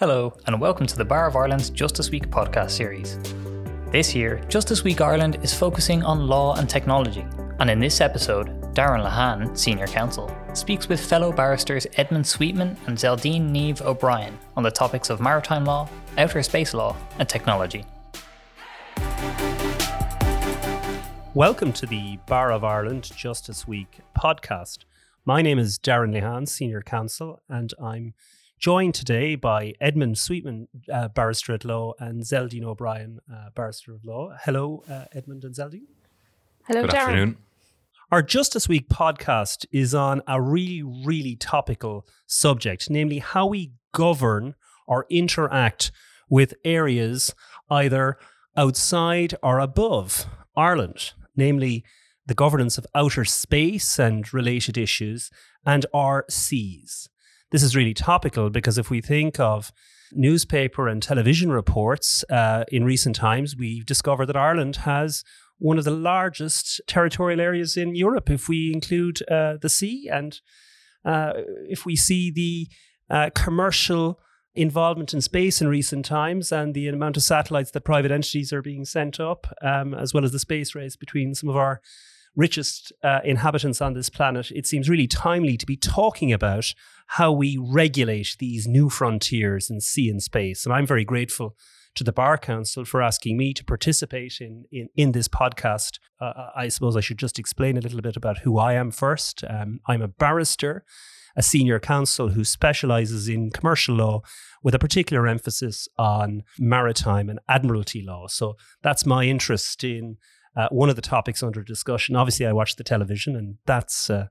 Hello, and welcome to the Bar of Ireland's Justice Week podcast series. This year, Justice Week Ireland is focusing on law and technology, and in this episode, Darren Lehane, Senior Counsel, speaks with fellow barristers Edmund Sweetman and Zeldine Niamh O'Brien on the topics of maritime law, outer space law, and technology. Welcome to the Bar of Ireland Justice Week podcast. My name is Darren Lehane, Senior Counsel, and I'm joined today by Edmund Sweetman, uh, Barrister at Law, and Zeldine O'Brien, uh, Barrister of Law. Hello, uh, Edmund and Zeldine. Hello, Good Darren. afternoon. Our Justice Week podcast is on a really, really topical subject, namely how we govern or interact with areas either outside or above Ireland, namely the governance of outer space and related issues and our seas. This is really topical because if we think of newspaper and television reports uh, in recent times, we discover that Ireland has one of the largest territorial areas in Europe if we include uh, the sea and uh, if we see the uh, commercial involvement in space in recent times and the amount of satellites that private entities are being sent up, um, as well as the space race between some of our richest uh, inhabitants on this planet, it seems really timely to be talking about how we regulate these new frontiers in sea and space. And I'm very grateful to the Bar Council for asking me to participate in in, in this podcast. Uh, I suppose I should just explain a little bit about who I am first. Um, I'm a barrister, a senior counsel who specializes in commercial law with a particular emphasis on maritime and admiralty law. So that's my interest in uh, one of the topics under discussion. Obviously, I watch the television, and that's uh,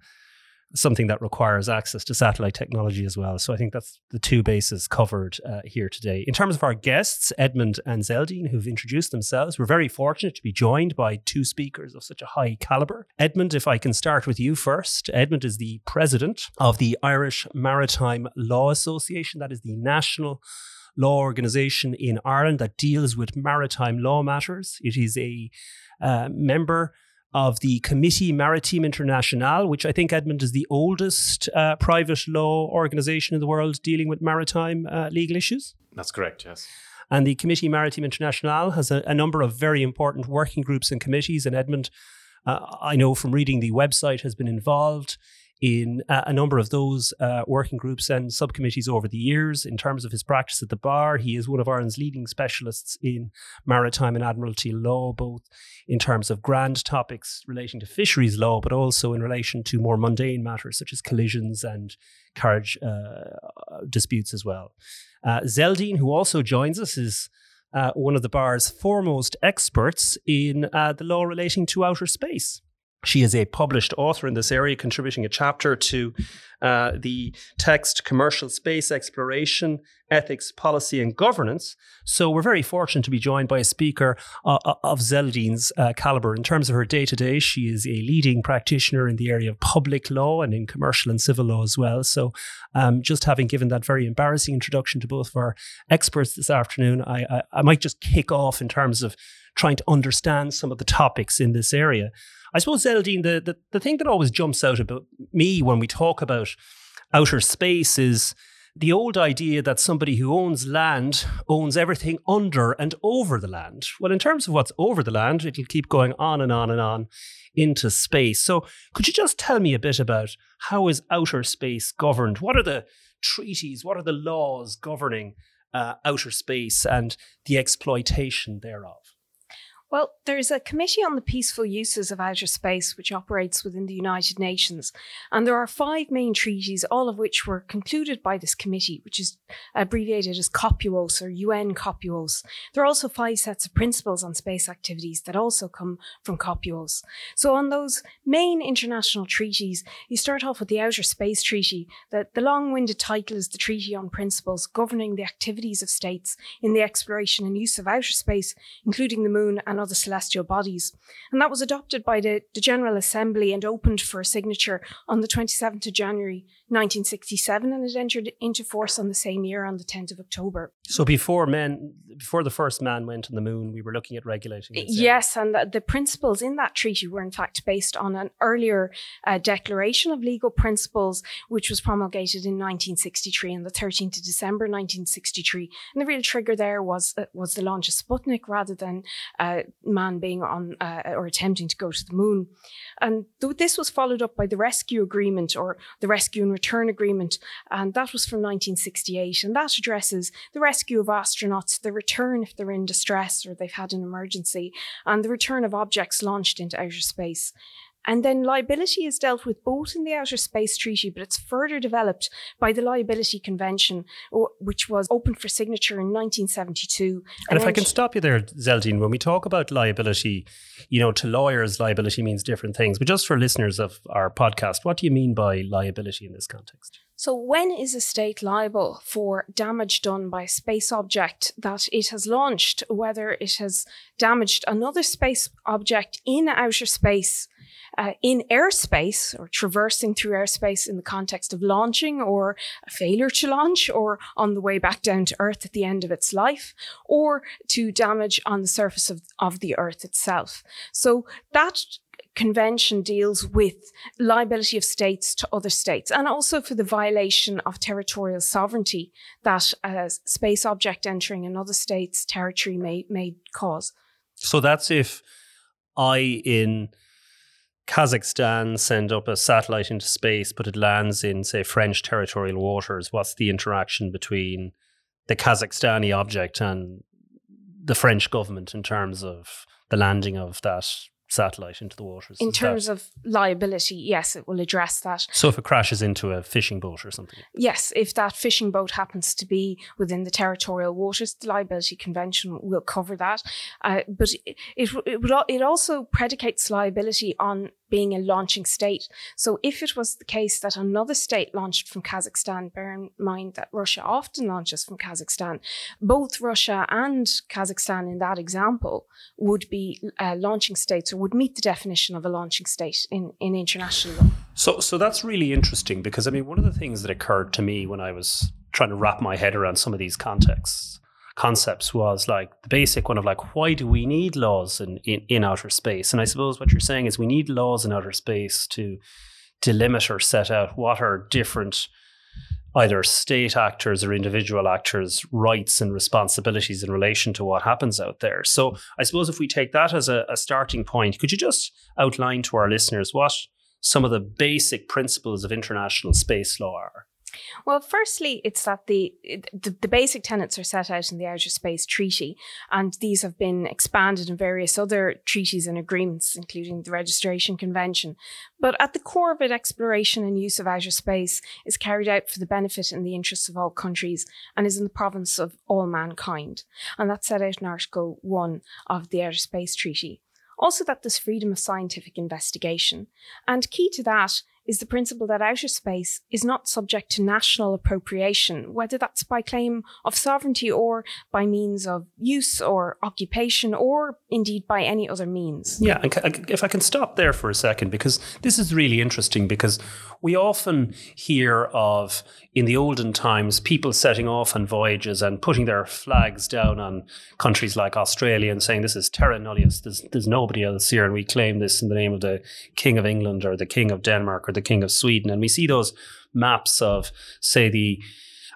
something that requires access to satellite technology as well. So I think that's the two bases covered uh, here today. In terms of our guests, Edmund and Zeldine, who've introduced themselves, we're very fortunate to be joined by two speakers of such a high caliber. Edmund, if I can start with you first. Edmund is the president of the Irish Maritime Law Association, that is the national law organization in Ireland that deals with maritime law matters. It is a uh, member of the Comité Maritime International, which I think Edmund is the oldest uh, private law organization in the world dealing with maritime uh, legal issues. That's correct, yes. And the Comité Maritime International has a, a number of very important working groups and committees. And Edmund, uh, I know from reading the website, has been involved in uh, a number of those uh, working groups and subcommittees over the years. In terms of his practice at the bar, he is one of Ireland's leading specialists in maritime and admiralty law, both in terms of grand topics relating to fisheries law, but also in relation to more mundane matters such as collisions and carriage uh, disputes as well. Uh, Zeldine, who also joins us, is uh, one of the bar's foremost experts in uh, the law relating to outer space. She is a published author in this area, contributing a chapter to uh, the text Commercial Space Exploration, Ethics, Policy and Governance. So we're very fortunate to be joined by a speaker uh, of Zeldine's uh, caliber. In terms of her day to day, she is a leading practitioner in the area of public law and in commercial and civil law as well. So um, just having given that very embarrassing introduction to both of our experts this afternoon, I, I, I might just kick off in terms of trying to understand some of the topics in this area. I suppose, Zeldine, the, the, the thing that always jumps out about me when we talk about outer space is the old idea that somebody who owns land owns everything under and over the land. Well, in terms of what's over the land, it'll keep going on and on and on into space. So, could you just tell me a bit about how is outer space governed? What are the treaties? What are the laws governing uh, outer space and the exploitation thereof? Well, there's a Committee on the Peaceful Uses of Outer Space which operates within the United Nations. And there are five main treaties, all of which were concluded by this committee, which is abbreviated as COPUOS or UN COPUOS. There are also five sets of principles on space activities that also come from COPUOS. So on those main international treaties, you start off with the Outer Space Treaty. The, the long-winded title is the Treaty on Principles Governing the Activities of States in the Exploration and Use of Outer Space, including the Moon and other celestial bodies. And that was adopted by the, the General Assembly and opened for signature on the 27th of January 1967 and it entered into force on the same year on the 10th of October. So before men, before the first man went on the moon, we were looking at regulating. This, yes, and the, the, principles in that treaty were in fact based on an earlier uh, declaration of legal principles, which was promulgated in 1963 on the 13th of December 1963. And the real trigger there was uh, was the launch of Sputnik rather than uh, man being on uh, or attempting to go to the moon. And th- this was followed up by the Rescue Agreement or the Rescue and Return Agreement, and that was from 1968, and that addresses the rescue of astronauts, the return if they're in distress or they've had an emergency, and the return of objects launched into outer space. And then liability is dealt with both in the Outer Space Treaty, but it's further developed by the Liability Convention, which was opened for signature in 1972. And, and if I can stop you there, Zeldine, when we talk about liability, you know, to lawyers, liability means different things. But just for listeners of our podcast, what do you mean by liability in this context? So, when is a state liable for damage done by a space object that it has launched, whether it has damaged another space object in outer space uh, in airspace or traversing through airspace in the context of launching or a failure to launch or on the way back down to Earth at the end of its life or to damage on the surface of, of the Earth itself. So that convention deals with liability of states to other states and also for the violation of territorial sovereignty that a space object entering another state's territory may, may cause. So that's if I, in Kazakhstan send up a satellite into space, but it lands in, say, French territorial waters, what's the interaction between the Kazakhstani object and the French government in terms of the landing of that satellite into the waters. In terms that, of liability, yes, it will address that. So if it crashes into a fishing boat or something? Yes, if that fishing boat happens to be within the territorial waters, the liability convention will cover that. Uh, but it, it, it, would, it also predicates liability on being a launching state. So if it was the case that another state launched from Kazakhstan, bear in mind that Russia often launches from Kazakhstan, both Russia and Kazakhstan in that example would be uh, launching states or would meet the definition of a launching state in, in international law. So, so that's really interesting because I mean, one of the things that occurred to me when I was trying to wrap my head around some of these contexts concepts was like the basic one of like why do we need laws in, in, in outer space? And i suppose what you're saying is we need laws in outer space to delimit or set out what are different either state actors or individual actors rights and responsibilities in relation to what happens out there. So i suppose if we take that as a, a starting point could you just outline to our listeners what some of the basic principles of international space law are well, firstly, it's that the, the, the basic tenets are set out in the Outer Space Treaty, and these have been expanded in various other treaties and agreements, including the Registration Convention. But at the core of it, exploration and use of outer space is carried out for the benefit and the interests of all countries, and is in the province of all mankind, and that's set out in Article One of the Outer Space Treaty. Also, that there's freedom of scientific investigation. And key to that is the principle that outer space is not subject to national appropriation, whether that's by claim of sovereignty or by means of use or occupation or indeed by any other means. Yeah, if I can stop there for a second, because this is really interesting because we often hear of, in the olden times, people setting off on voyages and putting their flags down on countries like Australia and saying, this is terra nullius, there's, there's nobody else here, and we claim this in the name of the King of England or the King of Denmark the King of Sweden. And we see those maps of, say, the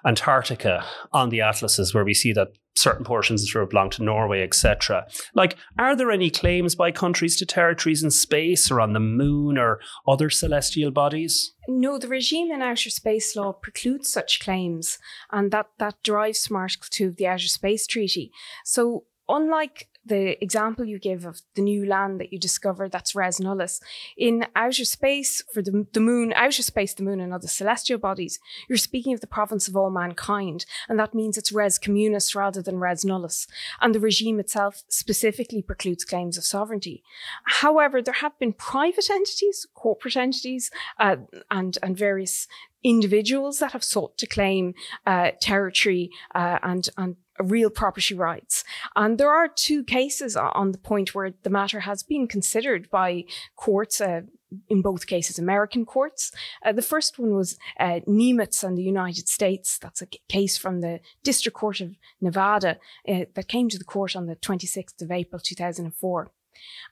Antarctica on the atlases where we see that certain portions of sort of belong to Norway, etc. Like, are there any claims by countries to territories in space or on the moon or other celestial bodies? No, the regime in outer space law precludes such claims, and that, that drives from Article 2 of the Outer Space Treaty. So, unlike the example you give of the new land that you discovered that's res nullis. In outer space for the, the moon outer space the moon and other celestial bodies you're speaking of the province of all mankind and that means it's res communis rather than res nullis and the regime itself specifically precludes claims of sovereignty. However there have been private entities corporate entities uh, and and various individuals that have sought to claim uh, territory uh, and and real property rights. And there are two cases on the point where the matter has been considered by courts. Uh, in both cases, American courts. Uh, the first one was uh, Nemitz and the United States. That's a case from the District Court of Nevada uh, that came to the court on the 26th of April 2004.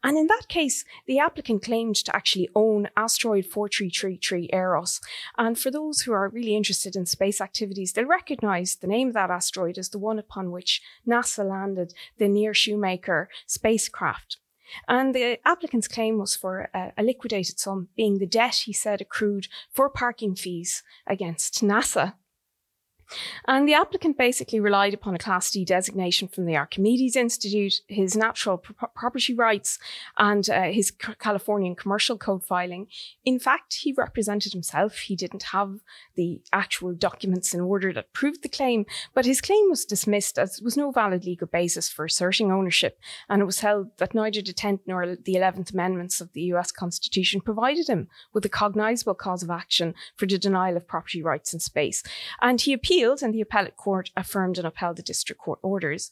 And in that case, the applicant claimed to actually own asteroid 4333 Eros. And for those who are really interested in space activities, they'll recognize the name of that asteroid as the one upon which NASA landed the Near Shoemaker spacecraft. And the applicant's claim was for a, a, liquidated sum, being the debt he said accrued for parking fees against NASA. And the applicant basically relied upon a Class D designation from the Archimedes Institute, his natural pro- property rights, and uh, his C- Californian commercial code filing. In fact, he represented himself. He didn't have the actual documents in order that proved the claim, but his claim was dismissed as there was no valid legal basis for asserting ownership, and it was held that neither the 10th nor the 11th Amendments of the US Constitution provided him with a cognizable cause of action for the denial of property rights in space. And he appealed appealed and the appellate court affirmed and upheld the district court orders.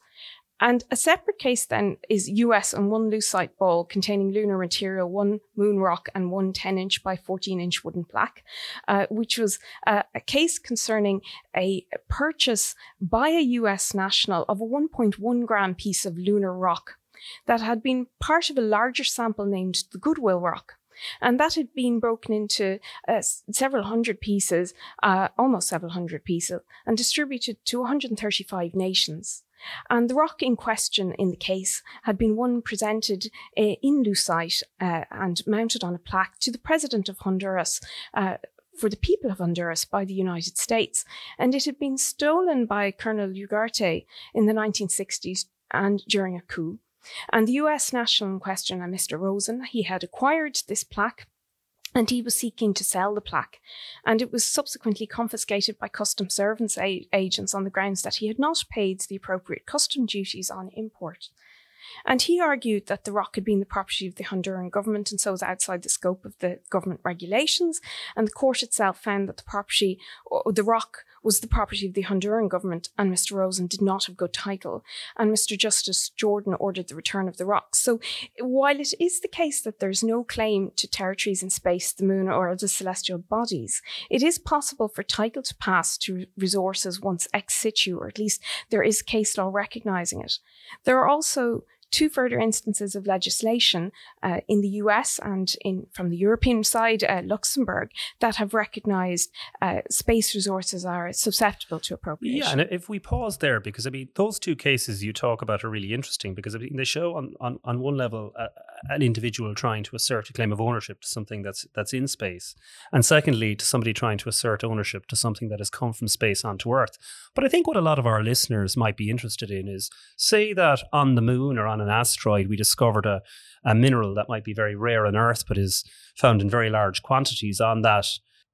And a separate case then is US on one lucite ball containing lunar material, one moon rock, and one 10 inch by 14 inch wooden plaque, uh, which was uh, a case concerning a purchase by a US national of a 1.1 gram piece of lunar rock that had been part of a larger sample named the Goodwill Rock. And that had been broken into uh, several hundred pieces, uh, almost several hundred pieces, and distributed to 135 nations. And the rock in question in the case had been one presented uh, in Lucite uh, and mounted on a plaque to the president of Honduras uh, for the people of Honduras by the United States. And it had been stolen by Colonel Ugarte in the 1960s and during a coup. And the US national in question, Mr. Rosen, he had acquired this plaque and he was seeking to sell the plaque. And it was subsequently confiscated by custom servants a- agents on the grounds that he had not paid the appropriate custom duties on import. And he argued that the rock had been the property of the Honduran government and so was outside the scope of the government regulations. And the court itself found that the property, the rock, was the property of the Honduran government and Mr. Rosen did not have good title. And Mr. Justice Jordan ordered the return of the rocks. So while it is the case that there's no claim to territories in space, the moon, or the celestial bodies, it is possible for title to pass to resources once ex situ, or at least there is case law recognizing it. There are also two further instances of legislation uh, in the US and in from the European side, uh, Luxembourg, that have recognised uh, space resources are susceptible to appropriation. Yeah, and if we pause there, because I mean, those two cases you talk about are really interesting because I mean, they show on, on, on one level uh, an individual trying to assert a claim of ownership to something that's that's in space, and secondly, to somebody trying to assert ownership to something that has come from space onto Earth. But I think what a lot of our listeners might be interested in is say that on the moon or on an asteroid, we discovered a, a mineral that might be very rare on Earth, but is found in very large quantities on that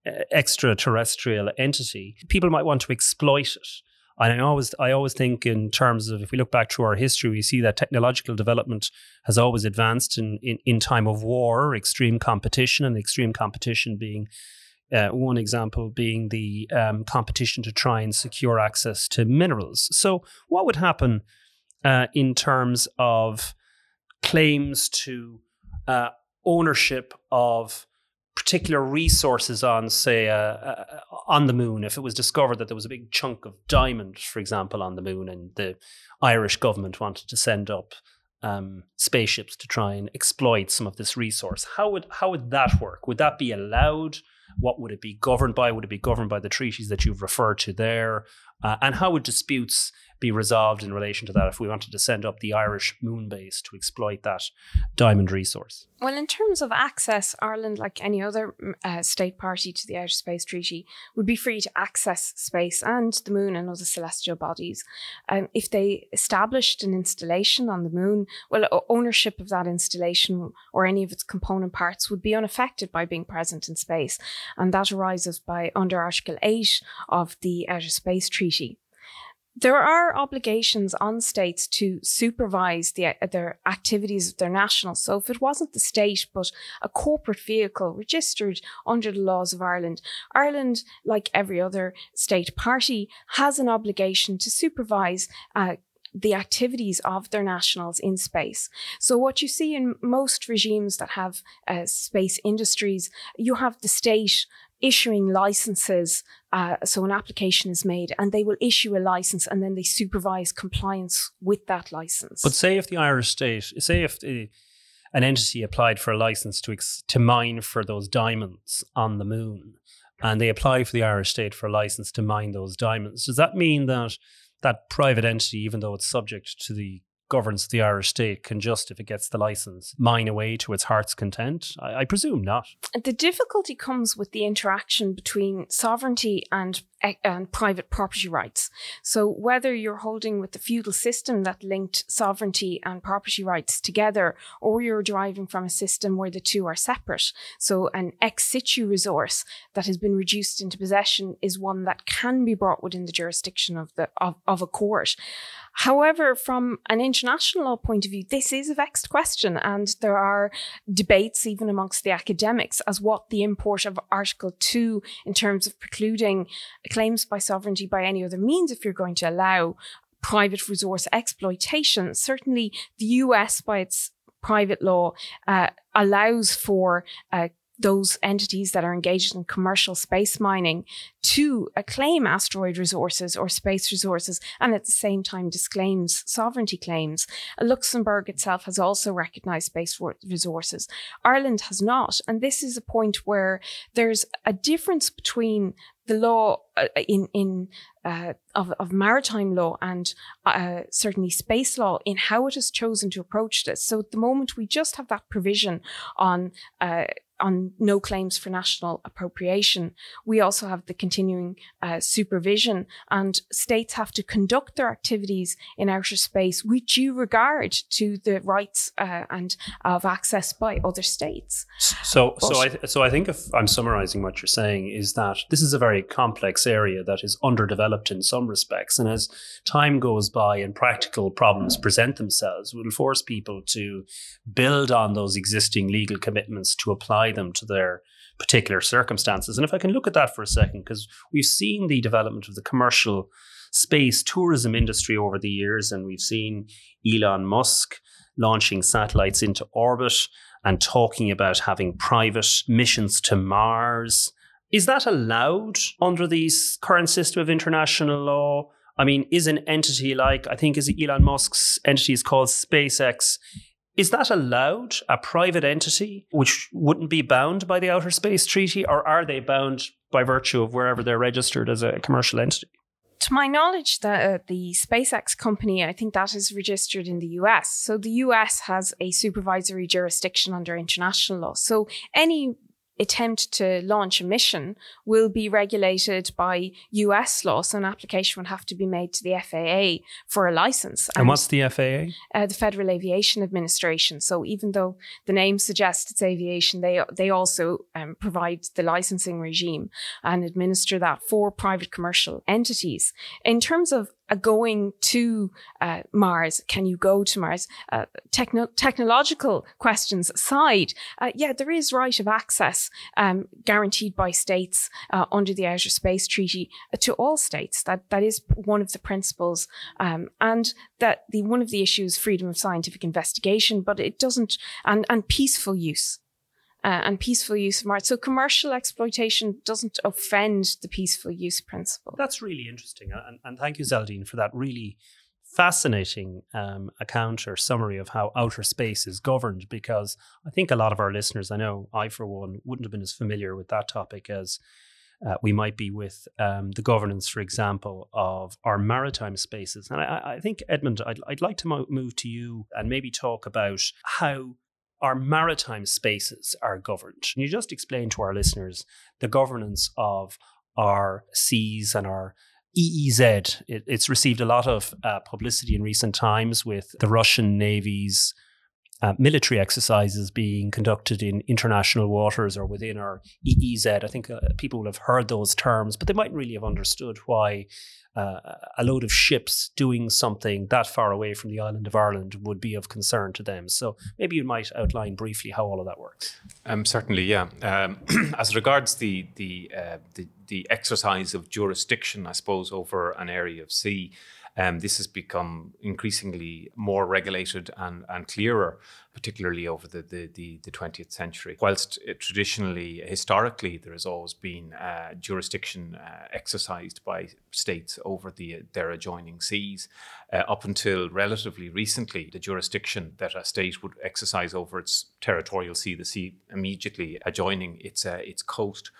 uh, extraterrestrial entity. People might want to exploit it. And I always, I always think in terms of if we look back through our history, we see that technological development has always advanced in, in, in time of war, extreme competition, and extreme competition being uh, one example being the um, competition to try and secure access to minerals. So, what would happen uh, in terms of claims to uh, ownership of particular resources on, say, uh, uh, on the moon. If it was discovered that there was a big chunk of diamond, for example, on the moon, and the Irish government wanted to send up um, spaceships to try and exploit some of this resource, how would how would that work? Would that be allowed? What would it be governed by? Would it be governed by the treaties that you've referred to there? Uh, and how would disputes be resolved in relation to that if we wanted to send up the Irish moon base to exploit that diamond resource? Well, in terms of access, Ireland, like any other mm, uh, state party to the Outer Space Treaty, would be free to access space and the moon and other celestial bodies. Um, if they established an installation on the moon, well, ownership of that installation or any of its component parts would be unaffected by being present in space. And that arises by under Article 8 of the Outer Space Treaty. There are obligations on states to supervise the, their activities of their nationals. So if it wasn't the state, but a corporate vehicle registered under the laws of Ireland, Ireland, like every other state party, has an obligation to supervise uh, the activities of their nationals in space. So, what you see in most regimes that have uh, space industries, you have the state issuing licenses. Uh, so, an application is made and they will issue a license and then they supervise compliance with that license. But say if the Irish state, say if the, an entity applied for a license to, ex- to mine for those diamonds on the moon, and they apply for the Irish state for a license to mine those diamonds, does that mean that that private entity, even though it's subject to the governance of the Irish state, can just, if it gets the license, mine away to its heart's content? I, I presume not. The difficulty comes with the interaction between sovereignty and and private property rights. So whether you're holding with the feudal system that linked sovereignty and property rights together, or you're deriving from a system where the two are separate. So an ex situ resource that has been reduced into possession is one that can be brought within the jurisdiction of the of, of a court. However, from an international law point of view, this is a vexed question, and there are debates even amongst the academics as what the import of Article 2 in terms of precluding claims by sovereignty by any other means if you're going to allow private resource exploitation. Certainly, the US, by its private law, uh, allows for uh, those entities that are engaged in commercial space mining to claim asteroid resources or space resources and at the same time disclaims sovereignty claims. Luxembourg itself has also recognized space resources. Ireland has not. And this is a point where there's a difference between the law uh, in in uh, of, of maritime law and uh, certainly space law in how it has chosen to approach this. So at the moment, we just have that provision on uh, on no claims for national appropriation. We also have the continuing uh, supervision, and states have to conduct their activities in outer space with due regard to the rights uh, and of access by other states. So, but, so I so I think if I'm summarising what you're saying is that this is a very complex area that is underdeveloped in some respects, and as time goes by and practical problems present themselves, will force people to build on those existing legal commitments to apply them to their particular circumstances. And if I can look at that for a second, because we've seen the development of the commercial space tourism industry over the years, and we've seen Elon Musk launching satellites into orbit and talking about having private missions to Mars. Is that allowed under the current system of international law? I mean, is an entity like, I think is Elon Musk's entity is called SpaceX, is that allowed, a private entity, which wouldn't be bound by the Outer Space Treaty, or are they bound by virtue of wherever they're registered as a commercial entity? to my knowledge, the, uh, the SpaceX company, I think that is registered in the US. So the US has a supervisory jurisdiction under international law. So any attempt to launch a mission will be regulated by US law. So an application would have to be made to the FAA for a license. And, and what's the FAA? Uh, the Federal Aviation Administration. So even though the name suggests it's aviation, they they also um, provide the licensing regime and administer that for private commercial entities. In terms of going to uh, Mars? Can you go to Mars? Uh, techno- technological questions aside, uh, yeah, there is right of access um, guaranteed by states uh, under the Outer Space Treaty uh, to all states. That that is one of the principles, um, and that the one of the issues freedom of scientific investigation, but it doesn't and and peaceful use uh, and peaceful use of Mars. So commercial exploitation doesn't offend the peaceful use principle. That's really interesting. And, and thank you, Zeldine, for that really fascinating um, account or summary of how outer space is governed because I think a lot of our listeners, I know I for one, wouldn't have been as familiar with that topic as uh, we might be with um, the governance, for example, of our maritime spaces. And I, I think, Edmund, I'd, I'd like to mo- move to you and maybe talk about how our maritime spaces are governed. Can you just explain to our listeners the governance of our seas and our EEZ? It, it's received a lot of uh, publicity in recent times with the Russian Navy's uh, military exercises being conducted in international waters or within our EEZ. I think uh, people will have heard those terms, but they mightn't really have understood why uh, a load of ships doing something that far away from the island of Ireland would be of concern to them. So maybe you might outline briefly how all of that works. Um, certainly, yeah. Um, as regards the the, uh, the the exercise of jurisdiction, I suppose, over an area of sea. Um, this has become increasingly more regulated and, and clearer, particularly over the, the, the, the 20th century. Whilst traditionally, historically, there has always been uh, jurisdiction uh, exercised by states over the, their adjoining seas, uh, up until relatively recently, the jurisdiction that a state would exercise over its territorial sea, the sea immediately adjoining its, uh, its coast,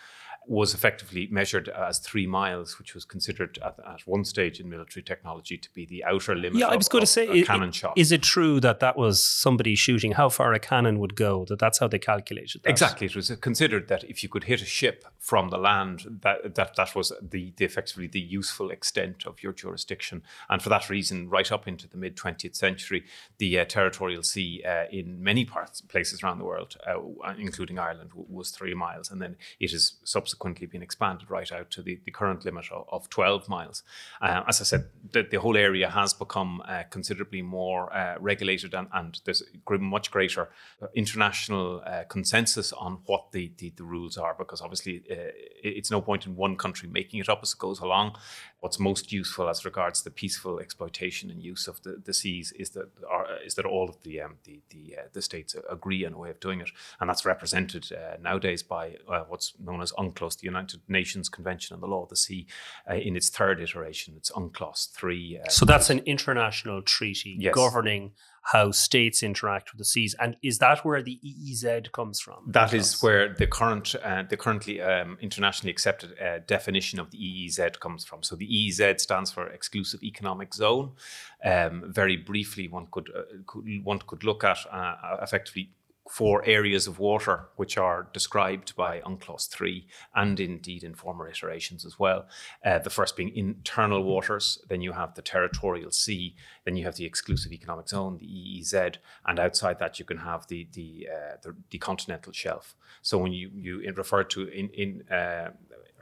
was effectively measured as three miles, which was considered at, at one stage in military technology to be the outer limit. Yeah, of, I was going to say, it, cannon shot. Is it true that that was somebody shooting how far a cannon would go? That that's how they calculated that? Exactly. It was considered that if you could hit a ship from the land, that that, that was the, the effectively the useful extent of your jurisdiction. And for that reason, right up into the mid 20th century, the uh, territorial sea uh, in many parts places around the world, uh, including Ireland, was three miles, and then it is subsequently subsequently been expanded right out to the, the current limit of, of 12 miles. Uh, as I said, the, the, whole area has become uh, considerably more uh, regulated and, and, there's much greater international uh, consensus on what the, the, the, rules are because obviously uh, it's no point in one country making it up as it goes along what's most useful as regards the peaceful exploitation and use of the, the seas is that are, is that all of the um, the the, uh, the, states agree on a way of doing it, and that's represented uh, nowadays by uh, what's known as UNCLOS, the United Nations Convention on the Law of the Sea, uh, in its third iteration. It's UNCLOS three. Uh, so that's an international treaty yes. governing how states interact with the seas. And is that where the EEZ comes from? That is where the current, uh, the currently um, internationally accepted uh, definition of the EEZ comes from. So the EEZ stands for Exclusive Economic Zone. Um, very briefly, one could, uh, could, one could look at uh, effectively four areas of water which are described by UNCLOS 3 and indeed in former iterations as well. Uh, the first being internal waters, then you have the territorial sea, then you have the exclusive economic zone, the EEZ, and outside that you can have the the, uh, the, the, continental shelf. So when you, you referred to in, in uh,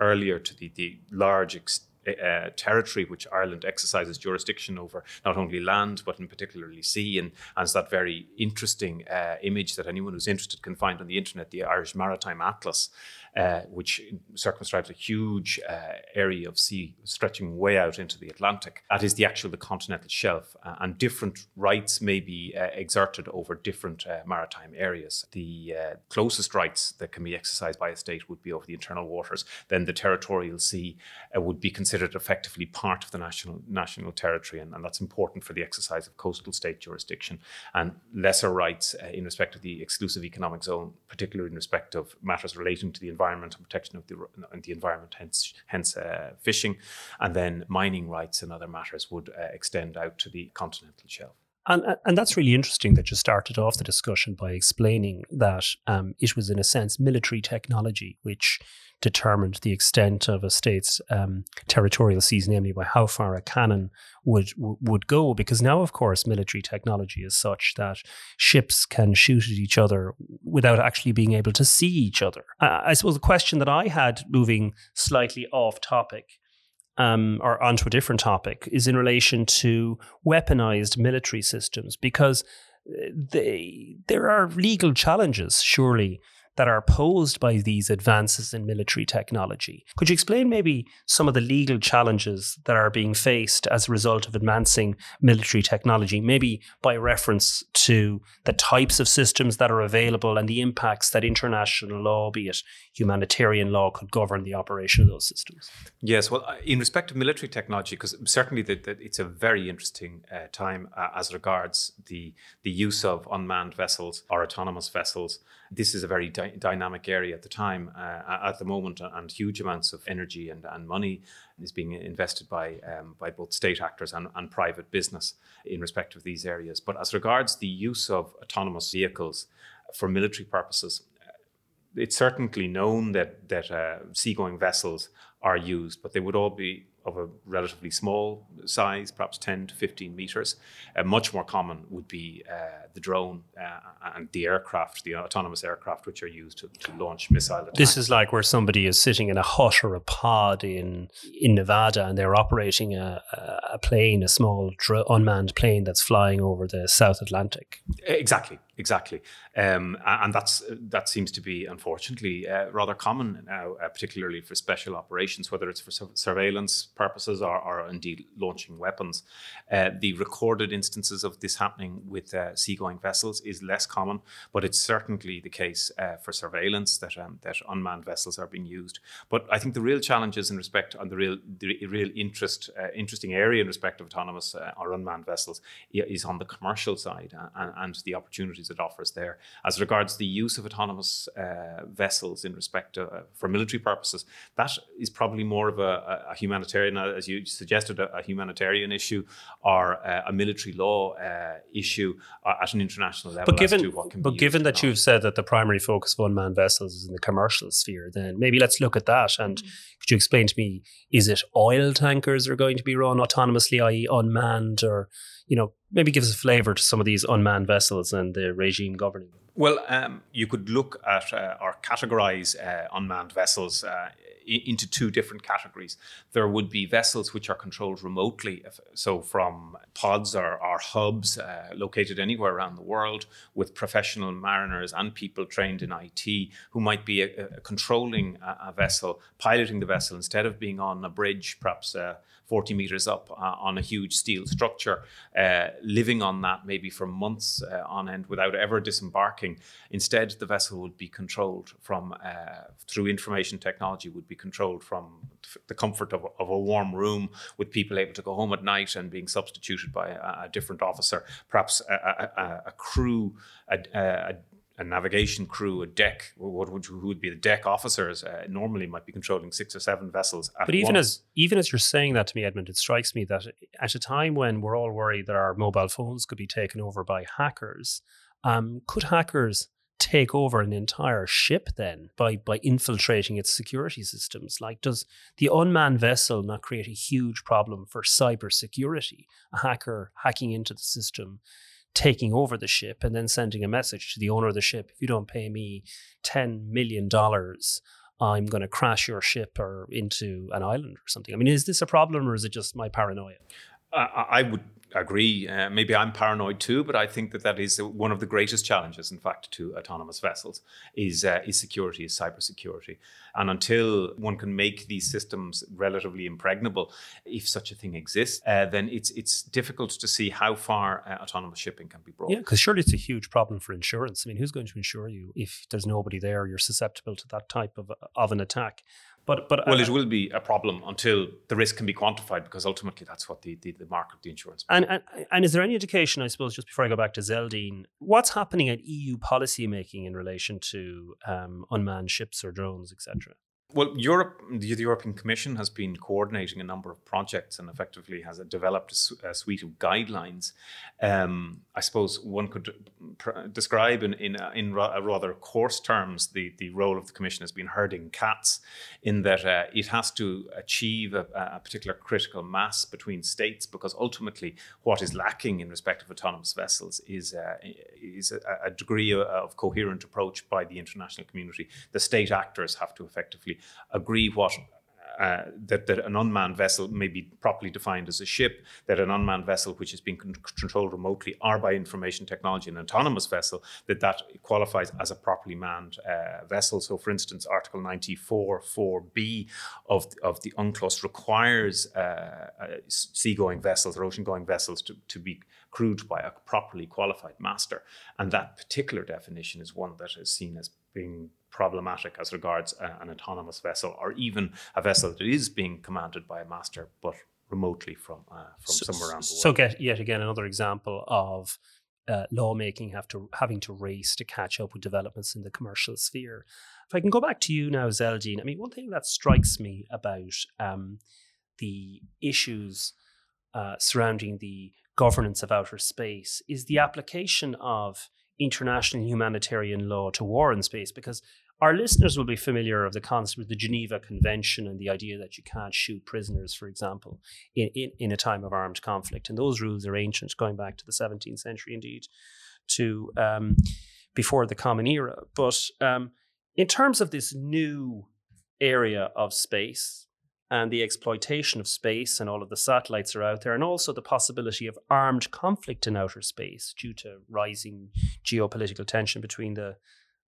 earlier to the, the large extent uh, territory which Ireland exercises jurisdiction over, not only land but in particularly sea, and, and it's that very interesting uh, image that anyone who's interested can find on the internet, the Irish Maritime Atlas, uh, which circumscribes a huge uh, area of sea stretching way out into the Atlantic. That is the actual the continental shelf, uh, and different rights may be uh, exerted over different uh, maritime areas. The closest rights that can be exercised by a state would be over the internal waters. Then the territorial sea would be considered effectively part of the national national territory, and, and, that's important for the exercise of coastal state jurisdiction. And lesser rights in respect of the exclusive economic zone, particularly in respect of matters relating to the environment and protection of the, and the environment, hence, hence uh, fishing, and then mining rights and other matters would uh, extend out to the continental shelf. And, and that's really interesting that you started off the discussion by explaining that um, it was, in a sense, military technology which determined the extent of a state's um, territorial seas, namely by how far a cannon would would go. Because now, of course, military technology is such that ships can shoot at each other without actually being able to see each other. I suppose the question that I had, moving slightly off topic, um, or onto a different topic is in relation to weaponized military systems because uh, they, there are legal challenges, surely, that are posed by these advances in military technology. Could you explain maybe some of the legal challenges that are being faced as a result of advancing military technology, maybe by reference to the types of systems that are available and the impacts that international law, be it humanitarian law, could govern the operation of those systems? Yes, well, uh, in respect of military technology, because certainly the, the, it's a very interesting uh, time uh, as regards the, the use of unmanned vessels or autonomous vessels. This is a very dynamic area at the time, uh, at the moment, and huge amounts of energy and, and money is being invested by um, by both state actors and, and private business in respect of these areas. But as regards the use of autonomous vehicles for military purposes, it's certainly known that that uh, seagoing vessels are used, but they would all be of a relatively small size, perhaps 10 to 15 meters. Uh, much more common would be uh, the drone uh, and the aircraft, the autonomous aircraft, which are used to, to, launch missile attacks. This is like where somebody is sitting in a hut or a pod in in Nevada, and they're operating a, a plane, a small dr- unmanned plane that's flying over the South Atlantic. Exactly, exactly, um, and that's that seems to be unfortunately uh, rather common now, uh, particularly for special operations, whether it's for su- surveillance purposes or, or indeed launching weapons. Uh, the recorded instances of this happening with uh, seagoing vessels is less common, but it's certainly the case uh, for surveillance that um, that unmanned vessels are being used. But I think the real challenges in respect on the real the real interest uh, interesting area in respect of autonomous or unmanned vessels is on the commercial side and, and the opportunities it offers there. As regards the use of autonomous uh, vessels in respect to, uh, for military purposes, that is probably more of a, a humanitarian, uh, as you suggested, a, a humanitarian issue or uh, a military law uh, issue uh, at an international level. But given, but given that you've said that the primary focus of unmanned vessels is in the commercial sphere, then maybe let's look at that. And mm-hmm. could you explain to me, is it oil tankers are going to be run autonomously, i.e., unmanned, or you know, maybe gives a flavour to some of these unmanned vessels and the regime governing them? Well, um, you could look at uh, or categorize uh, unmanned vessels uh, into two different categories. There would be vessels which are controlled remotely, so from pods or, or hubs uh, located anywhere around the world, with professional mariners and people trained in IT who might be a, a controlling a, a, vessel, piloting the vessel instead of being on a bridge, perhaps uh, 40 meters up uh, on a huge steel structure, uh, living on that maybe for months uh, on end without ever disembarking. Instead, the vessel would be controlled from uh, through information technology, would be controlled from the comfort of, of, a warm room, with people able to go home at night and being substituted by a, a different officer, perhaps a, a, a crew, a, a navigation crew, a deck, what would who would be the deck officers, uh, normally might be controlling six or seven vessels. but even once. as even as you're saying that to me, Edmund, it strikes me that at a time when we're all worried that our mobile phones could be taken over by hackers, um, could hackers take over an entire ship then by by infiltrating its security systems? Like, does the unmanned vessel not create a huge problem for cybersecurity? A hacker hacking into the system taking over the ship and then sending a message to the owner of the ship if you don't pay me $10 million i'm going to crash your ship or into an island or something i mean is this a problem or is it just my paranoia uh, i would agree. Uh, maybe I'm paranoid too, but I think that that is one of the greatest challenges, in fact, to autonomous vessels is uh, is security, is cybersecurity. And until one can make these systems relatively impregnable, if such a thing exists, uh, then it's it's difficult to see how far uh, autonomous shipping can be brought. Yeah, because surely it's a huge problem for insurance. I mean, who's going to insure you if there's nobody there? You're susceptible to that type of of an attack. But but well, uh, it will be a problem until the risk can be quantified because ultimately that's what the the, the market, the insurance. And, and and is there any indication, I suppose, just before I go back to Zeldine, what's happening at EU policymaking in relation to um, unmanned ships or drones, etc.? Well, Europe, the European Commission has been coordinating a number of projects and effectively has developed a, suite of guidelines. Um, I suppose one could pr- describe in in, in ra- rather coarse terms the, the role of the Commission has been herding cats, in that uh, it has to achieve a, a, particular critical mass between states, because ultimately what is lacking in respect of autonomous vessels is uh, is a, a degree of, of coherent approach by the international community. The state actors have to effectively agree what uh, that, that an unmanned vessel may be properly defined as a ship, that an unmanned vessel which is being con- controlled remotely or by information technology, an autonomous vessel, that that qualifies as a properly manned uh, vessel. So, for instance, Article 94 4b of, of the UNCLOS requires uh, uh, seagoing vessels or ocean-going vessels to, to be crewed by a properly qualified master. And that particular definition is one that is seen as being problematic as regards an autonomous vessel or even a vessel that is being commanded by a master but remotely from uh, from so, somewhere around the world. So, get yet again another example of uh, lawmaking have to having to race to catch up with developments in the commercial sphere. If I can go back to you now, Zeldine, I mean, one thing that strikes me about um, the issues uh, surrounding the governance of outer space is the application of international humanitarian law to war in space because our listeners will be familiar of the concept of the Geneva Convention and the idea that you can't shoot prisoners, for example, in, in, in a time of armed conflict. And those rules are ancient, going back to the 17th century, indeed, to um, before the Common Era. But um, in terms of this new area of space and the exploitation of space and all of the satellites are out there, and also the possibility of armed conflict in outer space due to rising geopolitical tension between the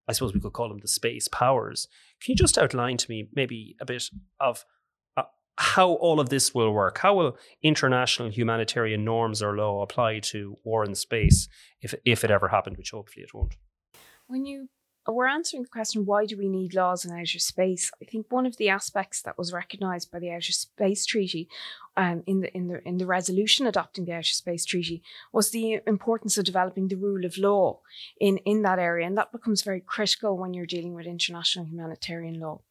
I suppose we could call them the space powers. Can you just outline to me maybe a bit of uh, how all of this will work? How will international humanitarian norms or law apply to war in space if, if it ever happened, which hopefully it won't? When you we're answering the question why do we need laws in outer space? I think one of the aspects that was recognised by the Outer Space Treaty, um, in the in the in the resolution adopting the Outer Space Treaty, was the importance of developing the rule of law in in that area, and that becomes very critical when you're dealing with international humanitarian law.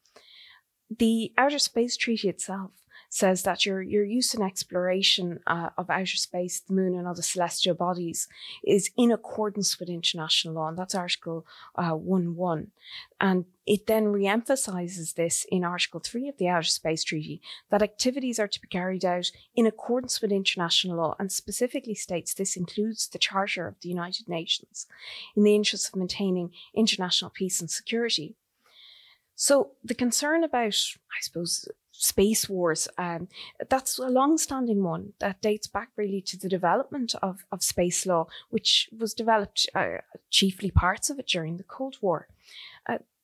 The Outer Space Treaty itself says that your, your use and exploration uh, of outer space, the moon, and other celestial bodies is in accordance with international law. And that's Article uh, 1 1. And it then re emphasizes this in Article 3 of the Outer Space Treaty that activities are to be carried out in accordance with international law and specifically states this includes the Charter of the United Nations in the interest of maintaining international peace and security. So the concern about, I suppose, space wars. Um, that's a long-standing one that dates back really to the development of, of space law, which was developed uh, chiefly parts of it during the Cold War.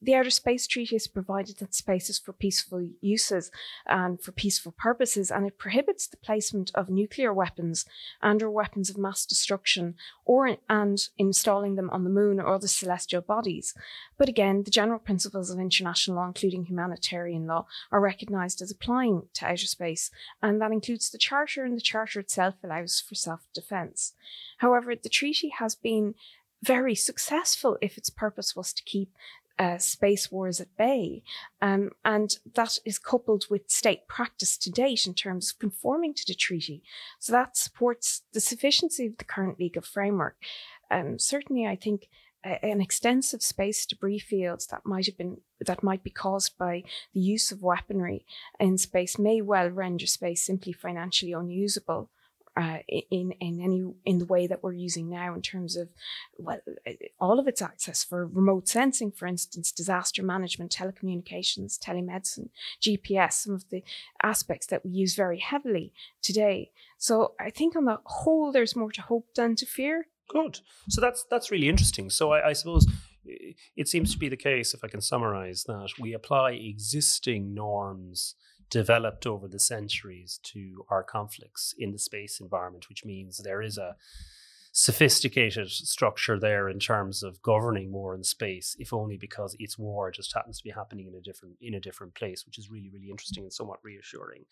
The Outer Space Treaty has provided that space is for peaceful uses and for peaceful purposes, and it prohibits the placement of nuclear weapons and or weapons of mass destruction or and installing them on the moon or other celestial bodies. But again, the general principles of international law, including humanitarian law, are recognised as applying to outer space, and that includes the Charter, and the Charter itself allows for self-defence. However, the treaty has been very successful if its purpose was to keep uh, space wars at bay. Um, and that is coupled with state practice to date in terms of conforming to the treaty. So that supports the sufficiency of the current legal framework. Um, certainly, I think an extensive space debris fields that might have been that might be caused by the use of weaponry in space may well render space simply financially unusable uh, in in any in the way that we're using now in terms of well, all of its access for remote sensing, for instance, disaster management, telecommunications, telemedicine, GPS, some of the aspects that we use very heavily today. So I think on the whole, there's more to hope than to fear. Good. So that's that's really interesting. So I, I suppose it seems to be the case, if I can summarize that, we apply existing norms developed over the centuries to our conflicts in the space environment, which means there is a sophisticated structure there in terms of governing war in space, if only because its war just happens to be happening in a different in a different place, which is really, really interesting and somewhat reassuring.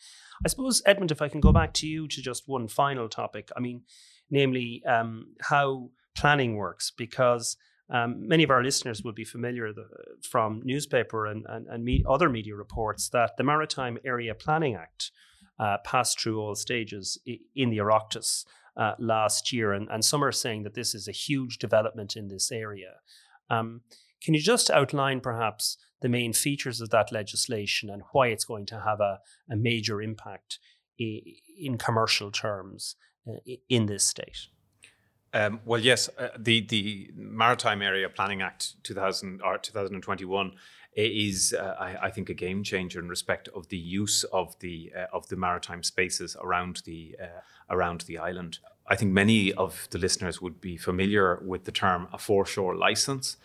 I suppose, Edmund, if I can go back to you to just one final topic, I mean, namely um, how planning works, because um, many of our listeners will be familiar the, from newspaper and, and, and me, other media reports that the Maritime Area Planning Act uh, passed through all stages in the Oireachtas uh, last year. And, and some are saying that this is a huge development in this area. Um, can you just outline perhaps the main features of that legislation and why it's going to have a, a major impact in commercial terms uh, in this state? Um, well, yes, uh, the the Maritime Area Planning Act 2000 or 2021 is, uh, I, I, think, a game changer in respect of the use of the uh, of the maritime spaces around the uh, around the island. I think many of the listeners would be familiar with the term a foreshore license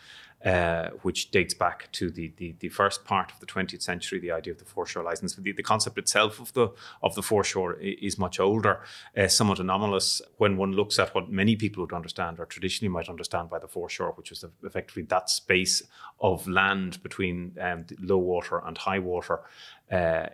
uh, which dates back to the, the, the first part of the 20th century, the idea of the foreshore license. The, the concept itself of the of the foreshore is much older, uh, somewhat anomalous when one looks at what many people would understand or traditionally might understand by the foreshore, which was effectively that space of land between um, low water and high water. Uh,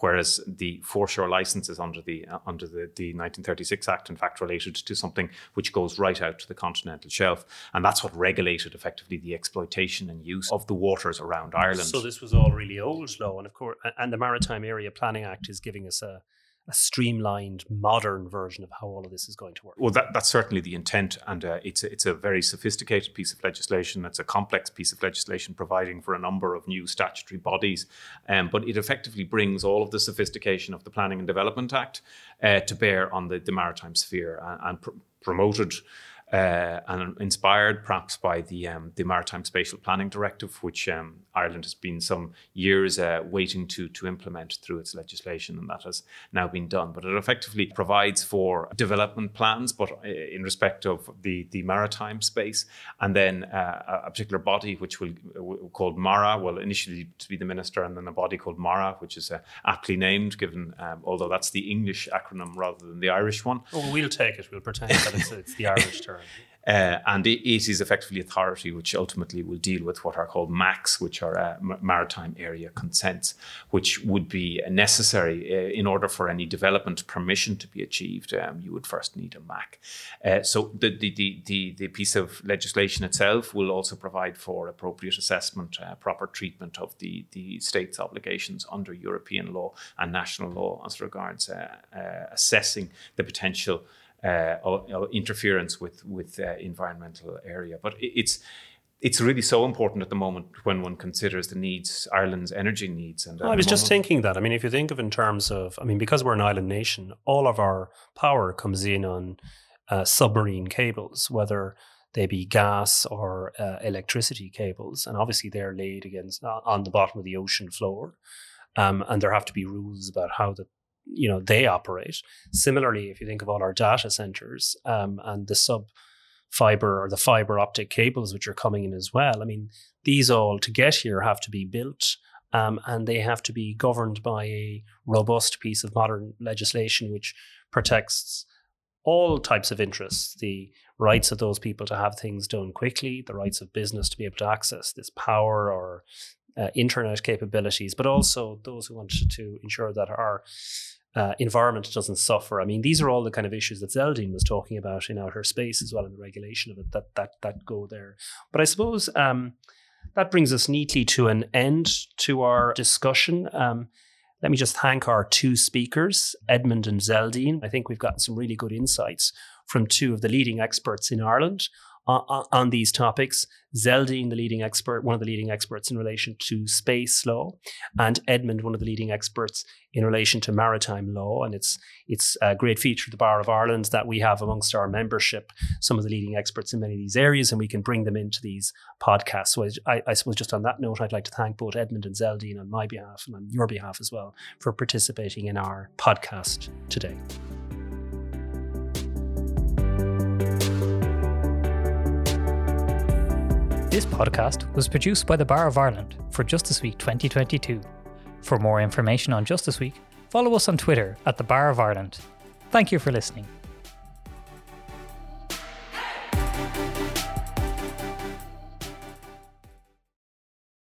whereas the foreshore licenses under the uh, under the, the 1936 Act, in fact, related to something which goes right out to the continental shelf, and that's what regulated effectively the exploitation and use of the waters around Ireland. So this was all really old law, and of course, and the Maritime Area Planning Act is giving us a a streamlined, modern version of how all of this is going to work. Well, that, that's certainly the intent, and uh, it's a, it's a very sophisticated piece of legislation. It's a complex piece of legislation, providing for a number of new statutory bodies, um, but it effectively brings all of the sophistication of the Planning and Development Act uh, to bear on the, the maritime sphere and, and pr- promoted uh, and inspired perhaps by the um, the Maritime Spatial Planning Directive, which um, Ireland has been some years uh, waiting to to implement through its legislation, and that has now been done. But it effectively provides for development plans, but uh, in respect of the the maritime space, and then uh, a particular body which will uh, called MARA, will initially to be the minister, and then a body called MARA, which is uh, aptly named, given um, although that's the English acronym rather than the Irish one. Oh, we'll take it. We'll pretend that it's, it's the Irish term. Uh, and it, is effectively authority which ultimately will deal with what are called MACs, which are uh, maritime area consents, which would be necessary uh, in order for any development permission to be achieved. Um, you would first need a MAC. Uh, so the, the, the, the, piece of legislation itself will also provide for appropriate assessment, uh, proper treatment of the, the state's obligations under European law and national law as regards assessing the potential uh, interference with with uh, environmental area. But it's it's really so important at the moment when one considers the needs Ireland's energy needs. And I was just thinking that. I mean, if you think of in terms of, I mean, because we're an island nation, all of our power comes in on uh, submarine cables, whether they be gas or uh, electricity cables, and obviously they're laid against uh, on the bottom of the ocean floor. Um, and there have to be rules about how the you know they operate. Similarly, if you think of all our data centers um, and the sub fiber or the fiber optic cables which are coming in as well, I mean these all to get here have to be built. Um, and they have to be governed by a robust piece of modern legislation which protects all types of interests the rights of those people to have things done quickly, the rights of business to be able to access this power or uh, internet capabilities, but also those who want to ensure that our uh, environment doesn't suffer. I mean, these are all the kind of issues that Zeldine was talking about in outer space as well, in the regulation of it that that that go there. But I suppose um, that brings us neatly to an end to our discussion. Um, let me just thank our two speakers, Edmund and Zeldine. I think we've gotten some really good insights from two of the leading experts in Ireland on, on these topics. Zeldine, the leading expert, one of the leading experts in relation to space law, and Edmund, one of the leading experts in relation to maritime law. And it's it's a great feature of the Bar of Ireland that we have amongst our membership some of the leading experts in many of these areas, and we can bring them into these podcasts. So I, I suppose just on that note, I'd like to thank both Edmund and Zeldine on my behalf and on your behalf as well for participating in our podcast today. This podcast was produced by the Bar of Ireland for Justice Week 2022. For more information on Justice Week, follow us on Twitter at the Bar of Ireland. Thank you for listening.